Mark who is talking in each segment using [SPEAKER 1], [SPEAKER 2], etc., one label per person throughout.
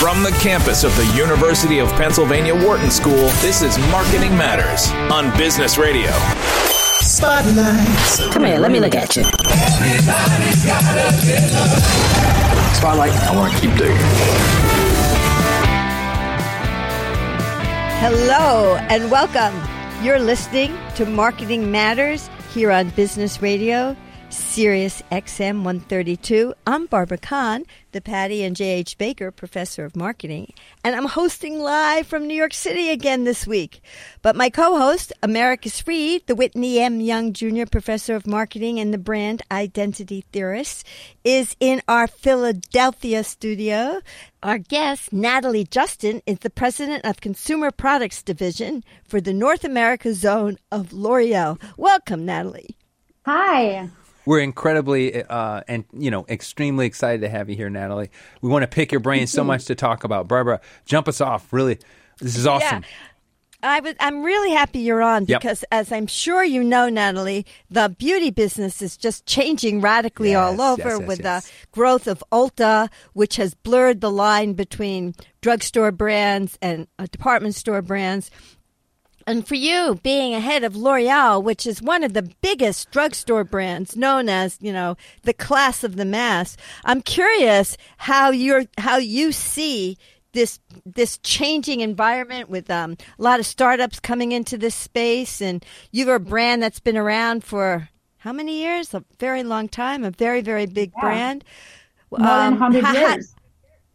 [SPEAKER 1] From the campus of the University of Pennsylvania Wharton School, this is Marketing Matters on Business Radio.
[SPEAKER 2] Spotlight.
[SPEAKER 3] Come here, let me look at you.
[SPEAKER 4] Spotlight. I want to keep digging.
[SPEAKER 5] Hello and welcome. You're listening to Marketing Matters here on Business Radio, Sirius XM 132. I'm Barbara Kahn, the Patty and Jay H. Baker Professor of Marketing, and I'm hosting live from New York City again this week. But my co-host, Americus Reed, the Whitney M. Young Jr. Professor of Marketing and the Brand Identity Theorist, is in our Philadelphia studio. Our guest, Nathalie Gerschtein, is the President of Consumer Products Division for the North America Zone of L'Oreal. Welcome, Nathalie.
[SPEAKER 6] Hi.
[SPEAKER 7] We're incredibly uh, and you know extremely excited to have you here, Nathalie. We want to pick your brain so much to talk about. Barbara, jump us off. Really, this is awesome.
[SPEAKER 5] Yeah. I was, I'm really happy you're on
[SPEAKER 7] Yep.
[SPEAKER 5] because, as I'm sure you know, Nathalie, the beauty business is just changing radically
[SPEAKER 7] Yes,
[SPEAKER 5] all over
[SPEAKER 7] yes,
[SPEAKER 5] with
[SPEAKER 7] yes.
[SPEAKER 5] the growth of Ulta, which has blurred the line between drugstore brands and uh, department store brands. And for you, being ahead of L'Oreal, which is one of the biggest drugstore brands, known as you know the class of the mass, I'm curious how you're how you see this this changing environment with um, a lot of startups coming into this space, and you're a brand that's been around for how many years? A very long time, a very very big brand.
[SPEAKER 6] More than
[SPEAKER 5] Um,
[SPEAKER 6] 100
[SPEAKER 5] ha- ha-
[SPEAKER 6] years.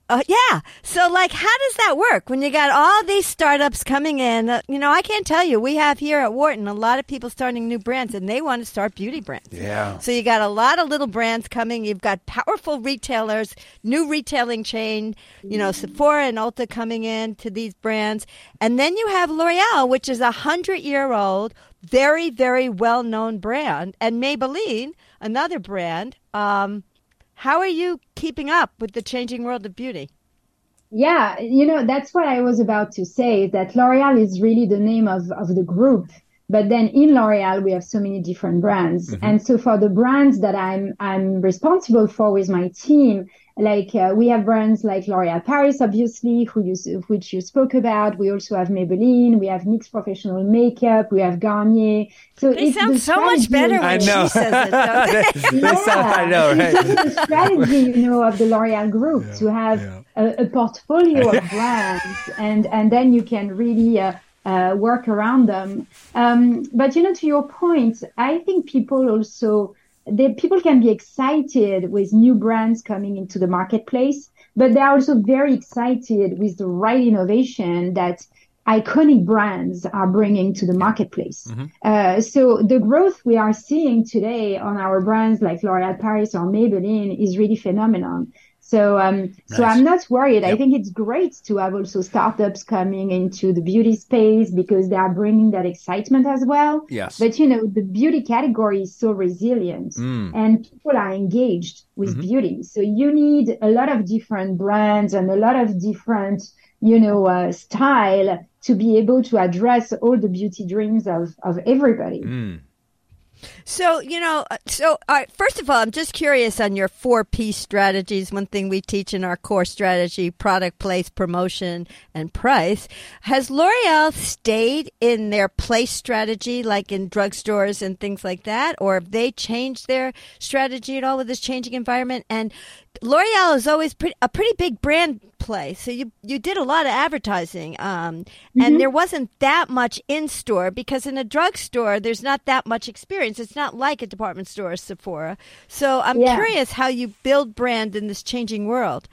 [SPEAKER 5] Uh, yeah. So, like, how does that work when you got all these startups coming in? Uh, you know, I can't tell you. We have here at Wharton a lot of people starting new brands, and they want to start beauty brands.
[SPEAKER 7] Yeah.
[SPEAKER 5] So you got a lot of little brands coming. You've got powerful retailers, new retailing chain. You know, Sephora and Ulta coming in to these brands, and then you have L'Oreal, which is a hundred-year-old, very, very well-known brand, and Maybelline, another brand. Um, how are you keeping up with the changing world of beauty?
[SPEAKER 6] Yeah, you know, that's what I was about to say, that L'Oreal is really the name of, of the group. But then in L'Oreal, we have so many different brands. And so for the brands that I'm, I'm responsible for with my team, like, uh, we have brands like L'Oreal Paris, obviously, who you, which you spoke about. We also have Maybelline. We have NYX Professional Makeup. We have Garnier. So
[SPEAKER 5] They
[SPEAKER 6] it's
[SPEAKER 5] sound so much better
[SPEAKER 6] of-
[SPEAKER 7] I
[SPEAKER 5] when
[SPEAKER 7] know.
[SPEAKER 5] she says it. Don't they?
[SPEAKER 7] They sound- I know, right?
[SPEAKER 6] It's just the strategy, you know, of the L'Oreal group to have a, a portfolio of brands, and and then you can really uh, uh, work around them. Um, but you know, to your point, I think people also they people can be excited with new brands coming into the marketplace, but they're also very excited with the right innovation that iconic brands are bringing to the marketplace. Uh, so the growth we are seeing today on our brands like L'Oréal Paris or Maybelline is really phenomenal. So, um, so I'm not worried. I think it's great to have also startups coming into the beauty space because they are bringing that excitement as well.
[SPEAKER 7] Yes.
[SPEAKER 6] But you know, the beauty category is so resilient
[SPEAKER 7] Mm.
[SPEAKER 6] and people are engaged with
[SPEAKER 7] Mm-hmm.
[SPEAKER 6] beauty. So you need a lot of different brands and a lot of different, you know, uh, style to be able to address all the beauty dreams of, of everybody.
[SPEAKER 7] Mm.
[SPEAKER 5] So, you know, uh, so first of all, I'm just curious on your four P strategies. One thing we teach in our core strategy product, place, promotion, and price. Has L'Oreal stayed in their place strategy, like in drugstores and things like that? Or have they changed their strategy at all with this changing environment? And L'Oreal is always pretty, a pretty big brand play. So you, you did a lot of advertising. Um, and there wasn't that much in store because in a drugstore, there's not that much experience. It's not like a department store or Sephora. So I'm
[SPEAKER 6] Yeah.
[SPEAKER 5] curious how you build brand in this changing world.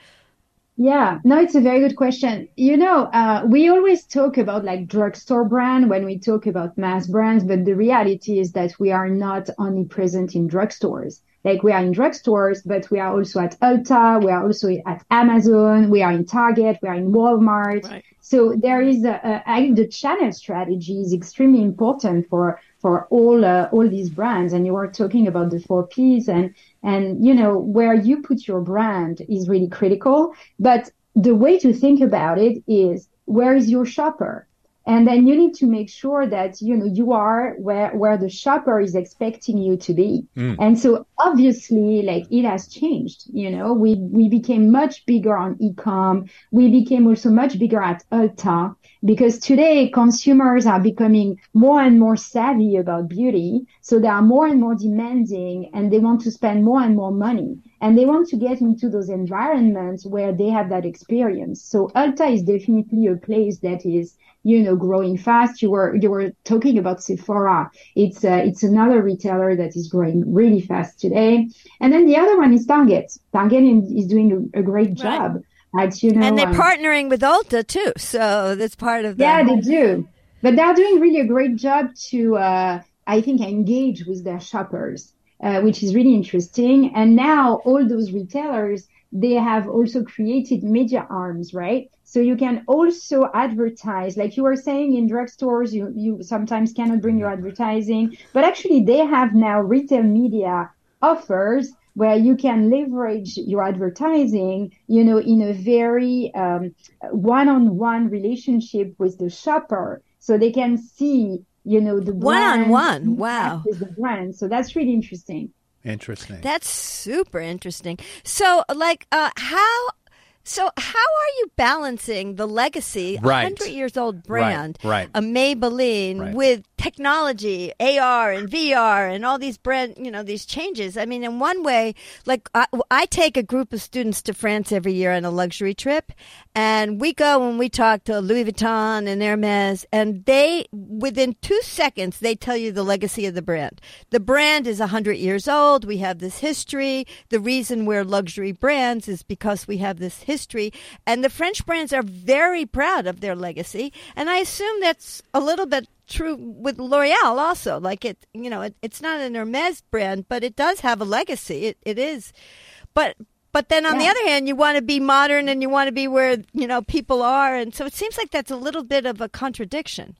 [SPEAKER 6] Yeah, no, it's a very good question. You know, uh, we always talk about like drugstore brand when we talk about mass brands, but the reality is that we are not only present in drugstores. Like we are in drugstores, but we are also at Ulta, we are also at Amazon, we are in Target, we are in Walmart.
[SPEAKER 5] Right.
[SPEAKER 6] So there is a, a, I- the channel strategy is extremely important for for all uh, all these brands. And you were talking about the four Ps and and you know where you put your brand is really critical. But the way to think about it is where is your shopper? And then you need to make sure that you know you are where where the shopper is expecting you to be. Mm. and so obviously like it has changed you know. We we became much bigger on ecom. We became also much bigger at ulta because today consumers are becoming more and more savvy about beauty. So they are more and more demanding and they want to spend more and more money. And they want to get into those environments where they have that experience. So ulta is definitely a place that is you know, growing fast. You were you were talking about Sephora. It's uh, it's another retailer that is growing really fast today. And then the other one is Target. Target is doing a, a great job right. at you know,
[SPEAKER 5] and they're um, partnering with Ulta too. So that's part of the
[SPEAKER 6] yeah, they do. But they're doing really a great job to, uh, I think, engage with their shoppers, uh, which is really interesting. And now all those retailers they have also created media arms, right? So you can also advertise, like you were saying in drugstores, you, you sometimes cannot bring your advertising, but actually they have now retail media offers where you can leverage your advertising, you know, in a very um, one-on-one relationship with the shopper, so they can see, you know, the
[SPEAKER 5] one-on-one. Wow,
[SPEAKER 6] with the brand. So that's really interesting.
[SPEAKER 7] Interesting.
[SPEAKER 5] That's super interesting. So, like, uh, how so, how are you balancing the legacy,
[SPEAKER 7] right.
[SPEAKER 5] 100 years old brand,
[SPEAKER 7] right, right.
[SPEAKER 5] a Maybelline,
[SPEAKER 7] right.
[SPEAKER 5] with technology, AR and VR, and all these brand, you know, these changes? I mean, in one way, like I, I take a group of students to France every year on a luxury trip, and we go and we talk to Louis Vuitton and Hermes, and they, within two seconds, they tell you the legacy of the brand. The brand is 100 years old. We have this history. The reason we're luxury brands is because we have this history. And the French brands are very proud of their legacy. And I assume that's a little bit true with L'Oreal also. Like it, you know, it, it's not an Hermes brand, but it does have a legacy. It, it is. But, but then on yeah. the other hand, you want to be modern and you want to be where, you know, people are. And so it seems like that's a little bit of a contradiction.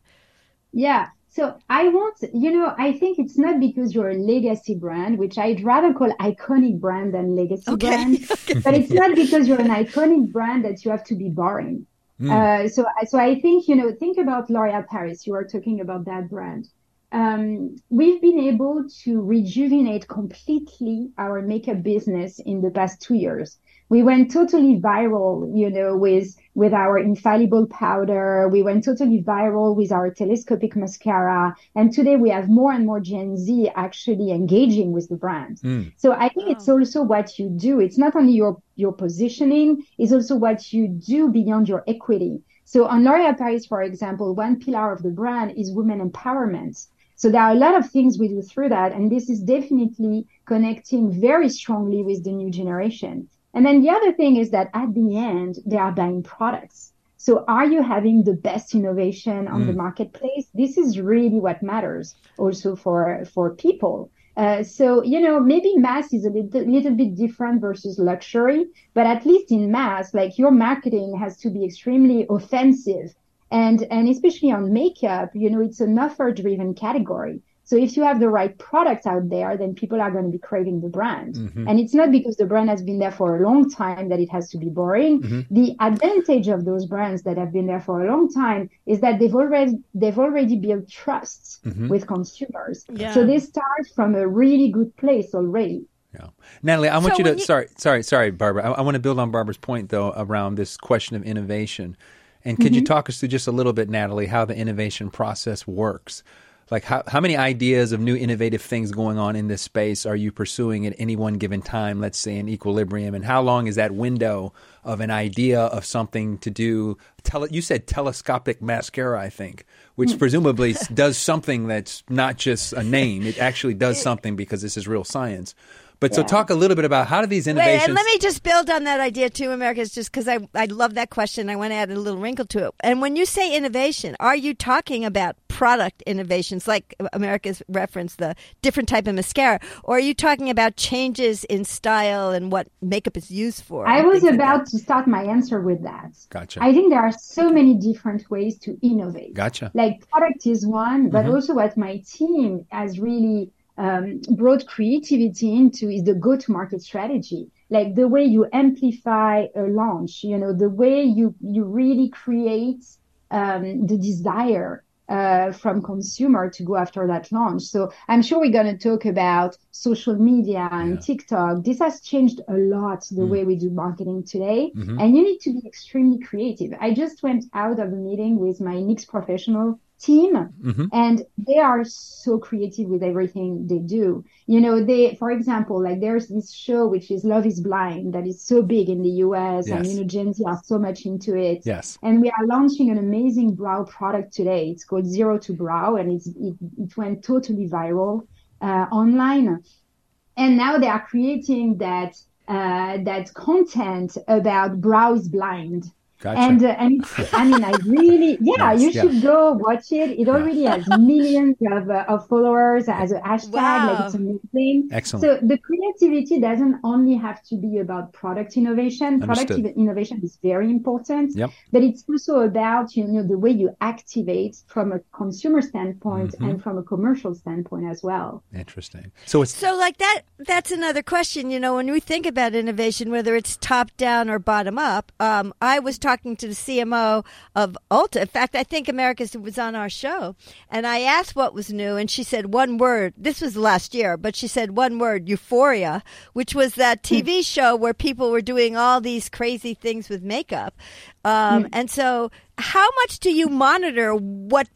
[SPEAKER 6] Yeah. So I want, you know, I think it's not because you're a legacy brand, which I'd rather call iconic brand than legacy okay. brand, but it's not because you're an iconic brand that you have to be boring. Mm. Uh, so, so I think, you know, think about L'Oréal Paris. You are talking about that brand um, we've been able to rejuvenate completely our makeup business in the past two years. We went totally viral, you know, with, with our infallible powder. We went totally viral with our telescopic mascara. And today we have more and more Gen Z actually engaging with the brand. Mm. So I think it's also what you do. It's not only your, your positioning, it's also what you do beyond your equity. So on L'Oréal Paris, for example, one pillar of the brand is women empowerment. So there are a lot of things we do through that. And this is definitely connecting very strongly with the new generation. And then the other thing is that at the end, they are buying products. So are you having the best innovation on mm. the marketplace? This is really what matters also for, for people. Uh, so, you know, maybe mass is a little, little bit different versus luxury, but at least in mass, like your marketing has to be extremely offensive and, and especially on makeup, you know, it's an offer driven category. So if you have the right products out there, then people are going to be craving the brand. Mm-hmm. And it's not because the brand has been there for a long time that it has to be boring. Mm-hmm. The advantage of those brands that have been there for a long time is that they've already they've already built trust mm-hmm. with consumers. Yeah. So they start from a really good place already.
[SPEAKER 7] Yeah. Nathalie, I want so you to you, sorry, sorry, sorry, Barbara. I, I want to build on Barbara's point though around this question of innovation. And could mm-hmm. you talk us through just a little bit, Nathalie, how the innovation process works? Like, how, how many ideas of new innovative things going on in this space are you pursuing at any one given time, let's say in equilibrium? And how long is that window of an idea of something to do? Tele, you said telescopic mascara, I think, which mm. presumably does something that's not just a name. It actually does something because this is real science. But yeah. so talk a little bit about how do these innovations.
[SPEAKER 5] Wait, and let me just build on that idea too, America, just because I, I love that question. I want to add a little wrinkle to it. And when you say innovation, are you talking about product innovations like Americus' reference, the different type of mascara, or are you talking about changes in style and what makeup is used for?
[SPEAKER 6] I was about like to start my answer with that.
[SPEAKER 7] Gotcha.
[SPEAKER 6] I think there are so many different ways to innovate.
[SPEAKER 7] Gotcha.
[SPEAKER 6] Like product is one, but mm-hmm. also what my team has really um, brought creativity into is the go-to-market strategy. Like the way you amplify a launch, you know, the way you you really create um, the desire uh, from consumer to go after that launch. So I'm sure we're going to talk about social media and yeah. TikTok. This has changed a lot the mm. way we do marketing today. Mm-hmm. And you need to be extremely creative. I just went out of a meeting with my NYX professional team mm-hmm. and they are so creative with everything they do. You know they for example like there's this show which is love is blind that is so big in the us yes. and you know gen z are so much into it.
[SPEAKER 7] Yes.
[SPEAKER 6] And we are launching an amazing brow product today. It's called zero to brow and it's it, it went totally viral uh, online. And now they are creating that uh, that content about brow is blind Gotcha. And uh, and I mean, I really, yeah, you should go watch it. It already yeah. has millions of, uh, of followers as a hashtag. Wow. Like it's amazing.
[SPEAKER 7] Excellent.
[SPEAKER 6] So the creativity doesn't only have to be about product innovation. Understood. Product innovation is very important,
[SPEAKER 7] yep.
[SPEAKER 6] but it's also about you know the way you activate from a consumer standpoint mm-hmm. and from a commercial standpoint as well.
[SPEAKER 7] Interesting. So it's
[SPEAKER 5] so like that. That's another question. You know, when we think about innovation, whether it's top down or bottom up, um, I was talking talking to the CMO of Ulta. In fact, I think Americus was on our show, and I asked what was new, and she said one word. This was last year, but she said one word: euphoria, which was that TV mm. show where people were doing all these crazy things with makeup. Um, mm. And so, how much do you monitor what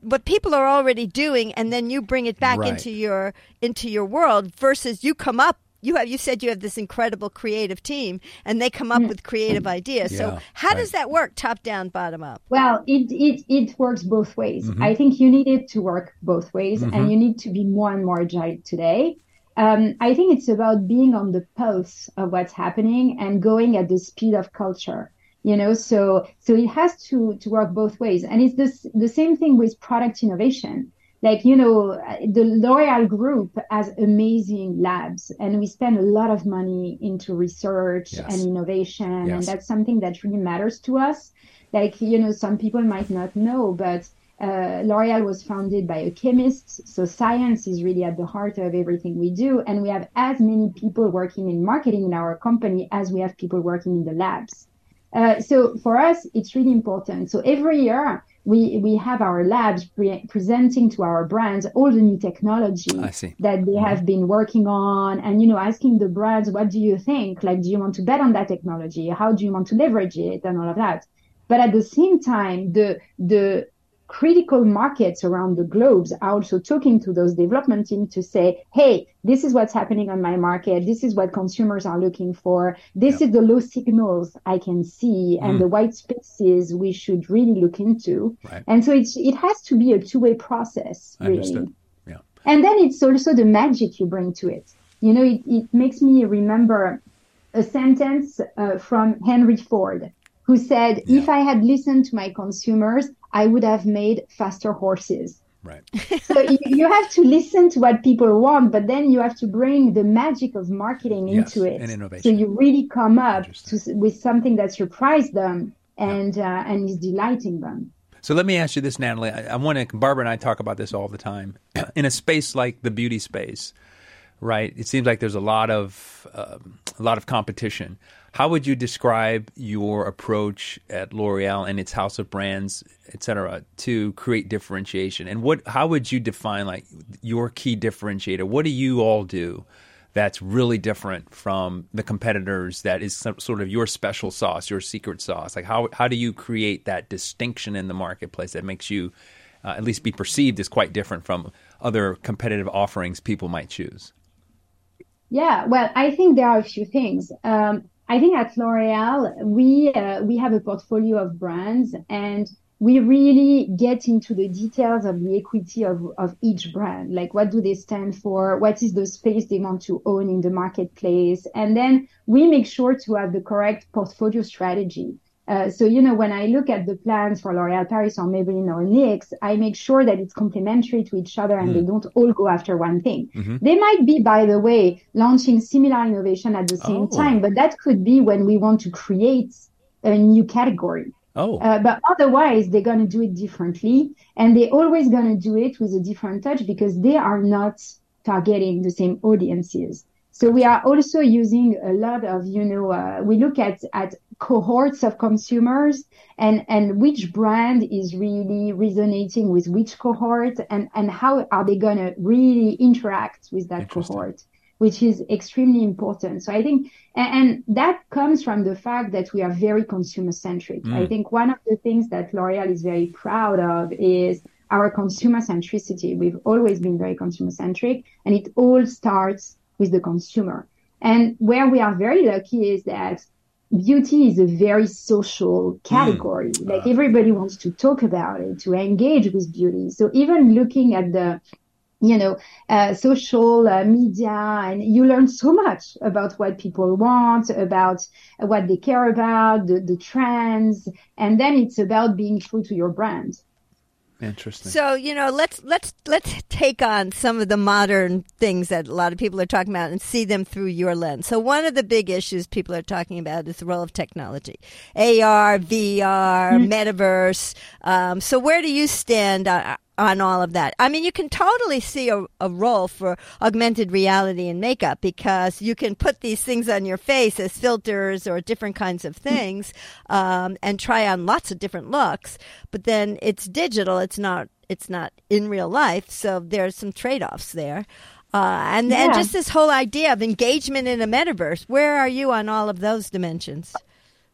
[SPEAKER 5] what people are already doing and then you bring it back right. into your into your world versus you come up you have you said you have this incredible creative team and they come up mm. with creative ideas. Yeah, so how right. does that work top down bottom up?
[SPEAKER 6] Well, it it it works both ways. Mm-hmm. I think you need it to work both ways mm-hmm. and you need to be more and more agile today. Um, I think it's about being on the pulse of what's happening and going at the speed of culture. You know, so so it has to to work both ways. And it's this the same thing with product innovation like you know the l'oreal group has amazing labs and we spend a lot of money into research yes. and innovation yes. and that's something that really matters to us like you know some people might not know but uh, L'Oreal was founded by a chemist, so science is really at the heart of everything we do, and we have as many people working in marketing in our company as we have people working in the labs. Uh, so for us, it's really important. So every year we we have our labs pre- presenting to our brands all the new technology that they mm-hmm. have been working on and you know asking the brands what do you think? Like do you want to bet on that technology? How do you want to leverage it? and all of that. But at the same time the the critical markets around the globes are also talking to those development teams to say, hey, this is what's happening on my market. This is what consumers are looking for. This is the low signals I can see and mm. the white spaces we should really look into. Right. And so it's, it has to be a two way process, really.
[SPEAKER 7] Yeah.
[SPEAKER 6] And then it's also the magic you bring to it. You know, it, it makes me remember a sentence uh, from Henry Ford who said, yeah. if I had listened to my consumers, I would have made faster horses.
[SPEAKER 7] Right.
[SPEAKER 6] so you have to listen to what people want, but then you have to bring the magic of marketing
[SPEAKER 7] yes,
[SPEAKER 6] into it.
[SPEAKER 7] And innovation.
[SPEAKER 6] So you really come up to, with something that surprised them and yeah. uh, and is delighting them.
[SPEAKER 7] So let me ask you this, Nathalie. I, I want to. Barbara and I talk about this all the time. In a space like the beauty space, right? It seems like there's a lot of um, a lot of competition. How would you describe your approach at L'Oreal and its house of brands, et cetera, to create differentiation? And what how would you define like your key differentiator? What do you all do that's really different from the competitors that is some, sort of your special sauce, your secret sauce? Like how how do you create that distinction in the marketplace that makes you uh, at least be perceived as quite different from other competitive offerings people might choose?
[SPEAKER 6] Yeah, well, I think there are a few things. Um, I think at L'Oreal, we, uh, we have a portfolio of brands and we really get into the details of the equity of, of each brand. Like what do they stand for? What is the space they want to own in the marketplace? And then we make sure to have the correct portfolio strategy. Uh, so, you know, when I look at the plans for L'Oréal Paris or Maybelline or NYX, I make sure that it's complementary to each other and mm. they don't all go after one thing. Mm-hmm. They might be, by the way, launching similar innovation at the same oh. time, but that could be when we want to create a new category.
[SPEAKER 7] Oh.
[SPEAKER 6] Uh, but otherwise, they're going to do it differently. And they're always going to do it with a different touch because they are not targeting the same audiences. So we are also using a lot of, you know, uh, we look at, at cohorts of consumers and, and which brand is really resonating with which cohort and, and how are they going to really interact with that cohort which is extremely important. So I think, and, that comes from the fact that we are very consumer centric. Mm. I think one of the things that L'Oreal is very proud of is our consumer centricity. We've always been very consumer centric and it all starts with the consumer. And where we are very lucky is that beauty is a very social category. Mm. Like everybody wants to talk about it, to engage with beauty. So even looking at the you know, uh, social uh, media, and you learn so much about what people want, about what they care about, the, the trends, and then it's about being true to your brand.
[SPEAKER 7] Interesting.
[SPEAKER 5] So you know, let's let's let's take on some of the modern things that a lot of people are talking about and see them through your lens. So one of the big issues people are talking about is the role of technology, AR, VR, mm-hmm. metaverse. Um, so where do you stand? Uh, on all of that. I mean, you can totally see a, a, role for augmented reality in makeup because you can put these things on your face as filters or different kinds of things um, and try on lots of different looks. But then it's digital; it's not it's not in real life. So there's some trade offs there. Uh, and yeah. and just this whole idea of engagement in a metaverse. Where are you on all of those dimensions?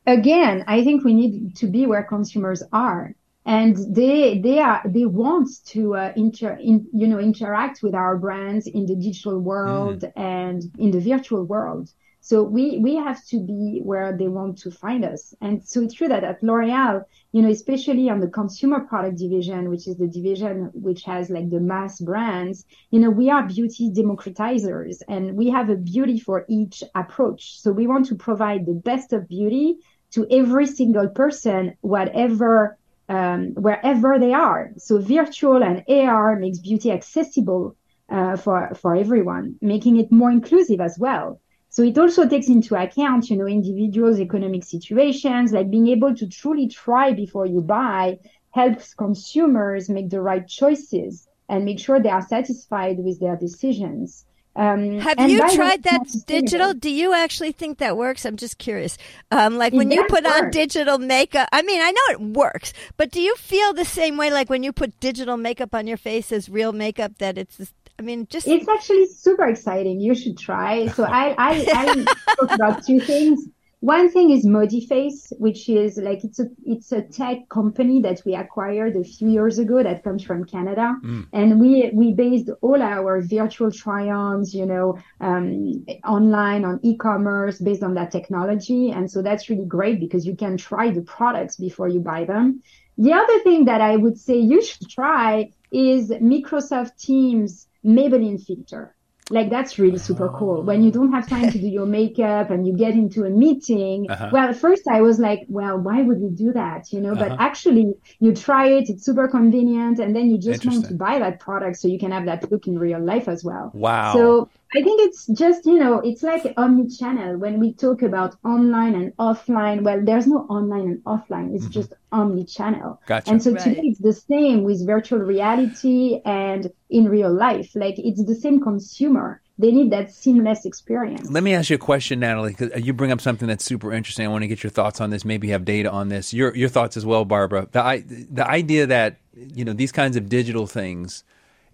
[SPEAKER 6] Again, I think we need to be where consumers are and they they are they want to uh, inter in, you know interact with our brands in the digital world mm. and in the virtual world. So we we have to be where they want to find us. And so it's true that at l'oreal you know especially on the consumer product division which is the division which has like the mass brands you know we are beauty democratizers and we have a beauty for each approach. So we want to provide the best of beauty to every single person whatever um, wherever they are. So virtual and AR makes beauty accessible uh, for for everyone, making it more inclusive as well. So it also takes into account, you know, individuals' economic situations, like being able to truly try before you buy helps consumers make the right choices and make sure they are satisfied with their decisions.
[SPEAKER 5] Um, Have you tried that digital? Do you actually think that works? I'm just curious. Um, like when you put work. on digital makeup, I mean, I know it works, but do you feel the same way like when you put digital makeup on your face as real makeup that it's I mean, just
[SPEAKER 6] it's actually super exciting. You should try. So I I, I talk about two things. One thing is Modiface, which is like it's a it's a tech company that we acquired a few years ago that comes from Canada, mm. and we we based all our virtual try-ons, you know, um, online on e-commerce based on that technology, and so that's really great because you can try the products before you buy them. The other thing that I would say you should try is Microsoft Teams Maybelline filter like that's really super cool. When you don't have time to do your makeup and you get into a meeting uh-huh. well at first i was like well why would we do that you know? Uh-huh. but actually you try it it's super convenient and then you just want to buy that product so you can have that look in real life as well.
[SPEAKER 7] Wow.
[SPEAKER 6] So I think it's just, you know, it's like omni-channel. When we talk about online and offline, well, there's no online and offline. It's mm-hmm. just omni-channel.
[SPEAKER 7] Gotcha.
[SPEAKER 6] And so right. today it's the same with virtual reality and in real life. Like it's the same consumer. They need that seamless experience.
[SPEAKER 7] Let me ask you a question, Nathalie, because you bring up something that's super interesting. I want to get your thoughts on this. Maybe have data on this. Your your thoughts as well, Barbara. The the idea that you know these kinds of digital things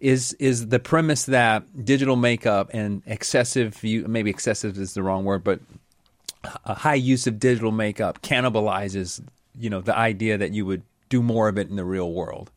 [SPEAKER 7] is is the premise that digital makeup and excessive maybe excessive is the wrong word, but a high use of digital makeup cannibalizes you know the idea that you would do more of it in the real world.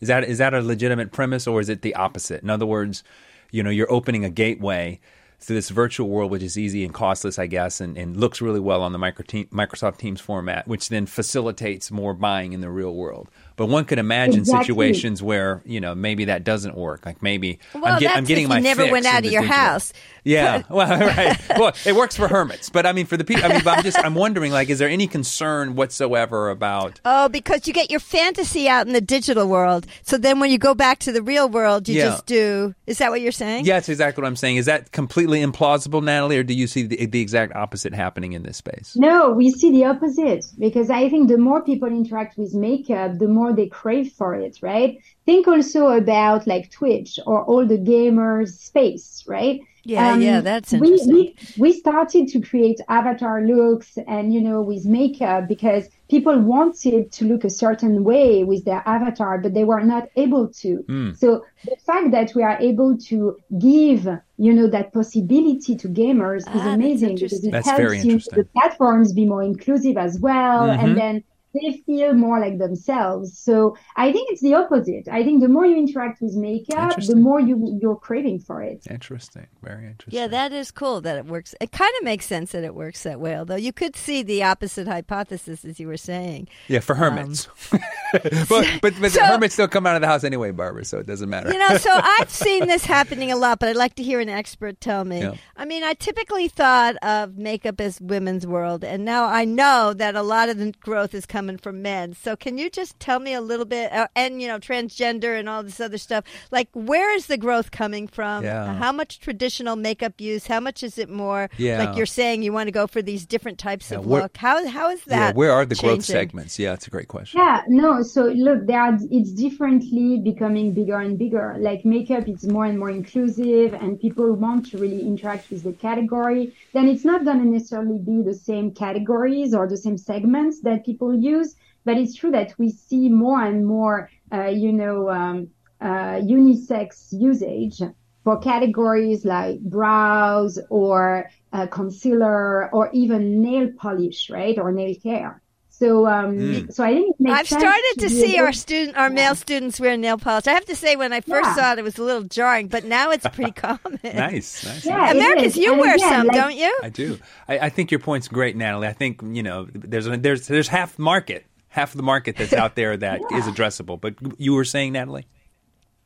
[SPEAKER 7] Is that is that a legitimate premise or is it the opposite? In other words, you know, you're opening a gateway to this virtual world, which is easy and costless, I guess, and, and looks really well on the Microsoft Teams format, which then facilitates more buying in the real world. But one could imagine exactly. situations where you know maybe that doesn't work. Like maybe
[SPEAKER 5] well, I'm, get, I'm getting my never went out of your digital. house.
[SPEAKER 7] Yeah, well, right. Well, it works for hermits, but I mean for the people. I mean, I'm just I'm wondering like, is there any concern whatsoever about?
[SPEAKER 5] Oh, because you get your fantasy out in the digital world, so then when you go back to the real world, you yeah. just do. Is that what you're saying?
[SPEAKER 7] Yeah, that's exactly what I'm saying. Is that completely implausible, Nathalie, or do you see the, the exact opposite happening in this space?
[SPEAKER 6] No, we see the opposite because I think the more people interact with makeup, the more more they crave for it, right? Think also about like Twitch or all the gamers space, right?
[SPEAKER 5] Yeah, um, yeah, that's interesting.
[SPEAKER 6] We, we, we started to create avatar looks and, you know, with makeup because people wanted to look a certain way with their avatar, but they were not able to. Mm. So the fact that we are able to give, you know, that possibility to gamers ah, is amazing because it
[SPEAKER 7] that's
[SPEAKER 6] helps you, the platforms be more inclusive as well. Mm-hmm. And then they feel more like themselves. So I think it's the opposite. I think the more you interact with makeup, the more you you're craving for it.
[SPEAKER 7] Interesting, very interesting.
[SPEAKER 5] Yeah, that is cool that it works. It kind of makes sense that it works that way. Although you could see the opposite hypothesis, as you were saying.
[SPEAKER 7] Yeah, for hermits. Um, but but, but so, the hermits still come out of the house anyway, Barbara. So it doesn't matter.
[SPEAKER 5] You know, so I've seen this happening a lot, but I'd like to hear an expert tell me. Yeah. I mean, I typically thought of makeup as women's world, and now I know that a lot of the growth is coming coming from men. So can you just tell me a little bit, uh, and you know, transgender and all this other stuff? Like, where is the growth coming from?
[SPEAKER 7] Yeah.
[SPEAKER 5] How much traditional makeup use? How much is it more?
[SPEAKER 7] Yeah.
[SPEAKER 5] Like you're saying, you want to go for these different types yeah, of look. How how is that?
[SPEAKER 7] Yeah, where are the
[SPEAKER 5] changing?
[SPEAKER 7] growth segments? Yeah, that's a great question.
[SPEAKER 6] Yeah, no. So look, there are, it's differently becoming bigger and bigger. Like makeup is more and more inclusive, and people want to really interact with the category. Then it's not going to necessarily be the same categories or the same segments that people use But it's true that we see more and more, uh, you know, um, uh, unisex usage for categories like brows or uh, concealer or even nail polish, right, or nail care. So, um, mm. so I think
[SPEAKER 5] I've started to, to see our student, our yeah. male students wear nail polish. I have to say, when I first yeah. saw it, it was a little jarring, but now it's pretty common.
[SPEAKER 7] nice, nice.
[SPEAKER 6] Yeah,
[SPEAKER 5] Americus, you
[SPEAKER 6] and
[SPEAKER 5] wear
[SPEAKER 6] again,
[SPEAKER 5] some,
[SPEAKER 6] like,
[SPEAKER 5] don't you?
[SPEAKER 7] I do. I, I, think your point's great, Nathalie. I think you know there's a, there's there's half market, half of the market that's out there that yeah. is addressable. But you were saying, Nathalie.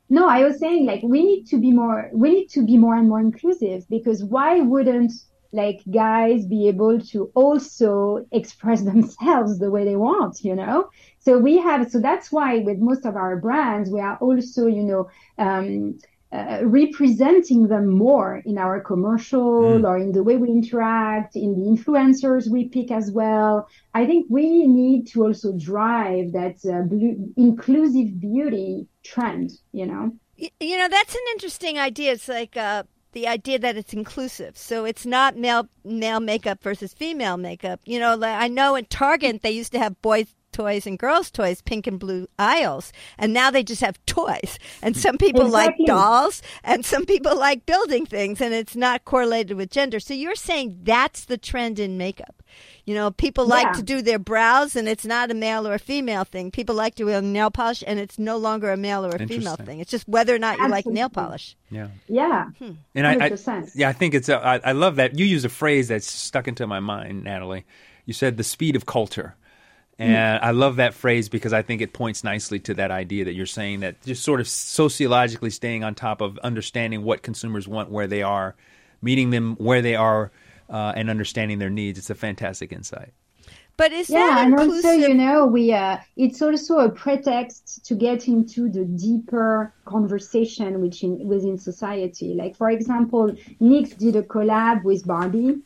[SPEAKER 6] No, I was saying like we need to be more we need to be more and more inclusive because why wouldn't like guys be able to also express themselves the way they want, you know? So we have, so that's why with most of our brands, we are also, you know, um, uh, representing them more in our commercial mm. or in the way we interact, in the influencers we pick as well. I think we need to also drive that uh, blue, inclusive beauty trend, you know?
[SPEAKER 5] You know, that's an interesting idea. It's like, uh, the idea that it's inclusive. So it's not male male makeup versus female makeup. You know, I know in Target they used to have boys toys and girls toys pink and blue aisles and now they just have toys and some people exactly. like dolls and some people like building things and it's not correlated with gender so you're saying that's the trend in makeup you know, people yeah. like to do their brows, and it's not a male or a female thing. People like to wear nail polish, and it's no longer a male or a female thing. It's just whether or not you like nail polish.
[SPEAKER 7] Yeah.
[SPEAKER 6] Yeah.
[SPEAKER 7] Hmm. And I, I, yeah, I think it's. A, I, I love that you use a phrase that's stuck into my mind, Nathalie. You said the speed of culture. And I love that phrase because I think it points nicely to that idea that you're saying that just sort of sociologically staying on top of understanding what consumers want, where they are, meeting them where they are, uh, and understanding their needs. It's a fantastic insight.
[SPEAKER 5] But is
[SPEAKER 6] yeah,
[SPEAKER 5] that
[SPEAKER 6] and also you know we uh, it's also a pretext to get into the deeper conversation which in, within society. Like for example, NYX did a collab with Barbie,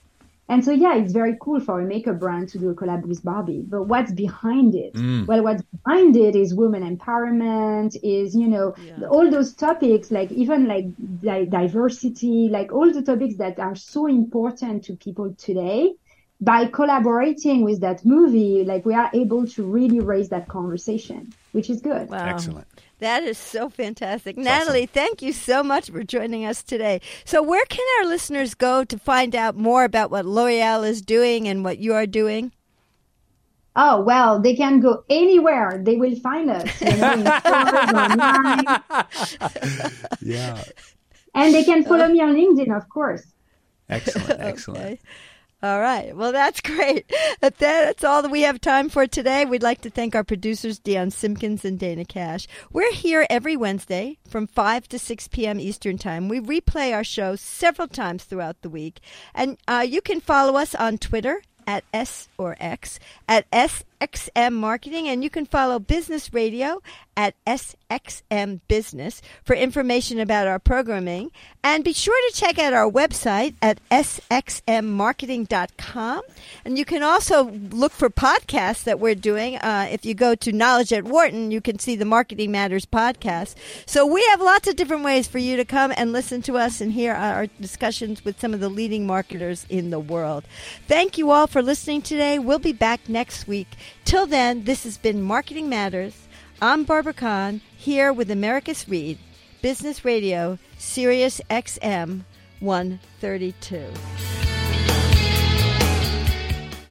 [SPEAKER 6] and so yeah, it's very cool for a makeup brand to do a collab with Barbie. But what's behind it? Mm. Well, what's behind it is women empowerment, is you know yeah. all those topics, like even like di- diversity, like all the topics that are so important to people today by collaborating with that movie, like we are able to really raise that conversation, which is good.
[SPEAKER 5] Wow.
[SPEAKER 7] Excellent.
[SPEAKER 5] That is so fantastic. That's Nathalie, awesome. thank you so much for joining us today. So, where can our listeners go to find out more about what L'Oreal is doing and what you are doing?
[SPEAKER 6] Oh, well, they can go anywhere. They will find us, you know,
[SPEAKER 7] stores, yeah.
[SPEAKER 6] And they can follow me on LinkedIn, of course.
[SPEAKER 7] Excellent, excellent.
[SPEAKER 5] Okay. All right. Well, that's great. That's all that we have time for today. We'd like to thank our producers, Dion Simpkins and Dana Cash. We're here every Wednesday from 5 to 6 p.m. Eastern Time. We replay our show several times throughout the week. And uh, you can follow us on Twitter at S or X at S XM Marketing, and you can follow Business Radio at SXM Business for information about our programming. And be sure to check out our website at sxmmarketing.com. And you can also look for podcasts that we're doing. Uh, if you go to Knowledge at Wharton, you can see the Marketing Matters podcast. So we have lots of different ways for you to come and listen to us and hear our discussions with some of the leading marketers in the world. Thank you all for listening today. We'll be back next week. Till then, this has been Marketing Matters. I'm Barbara Kahn here with Americus Reed, Business Radio, Sirius XM 132.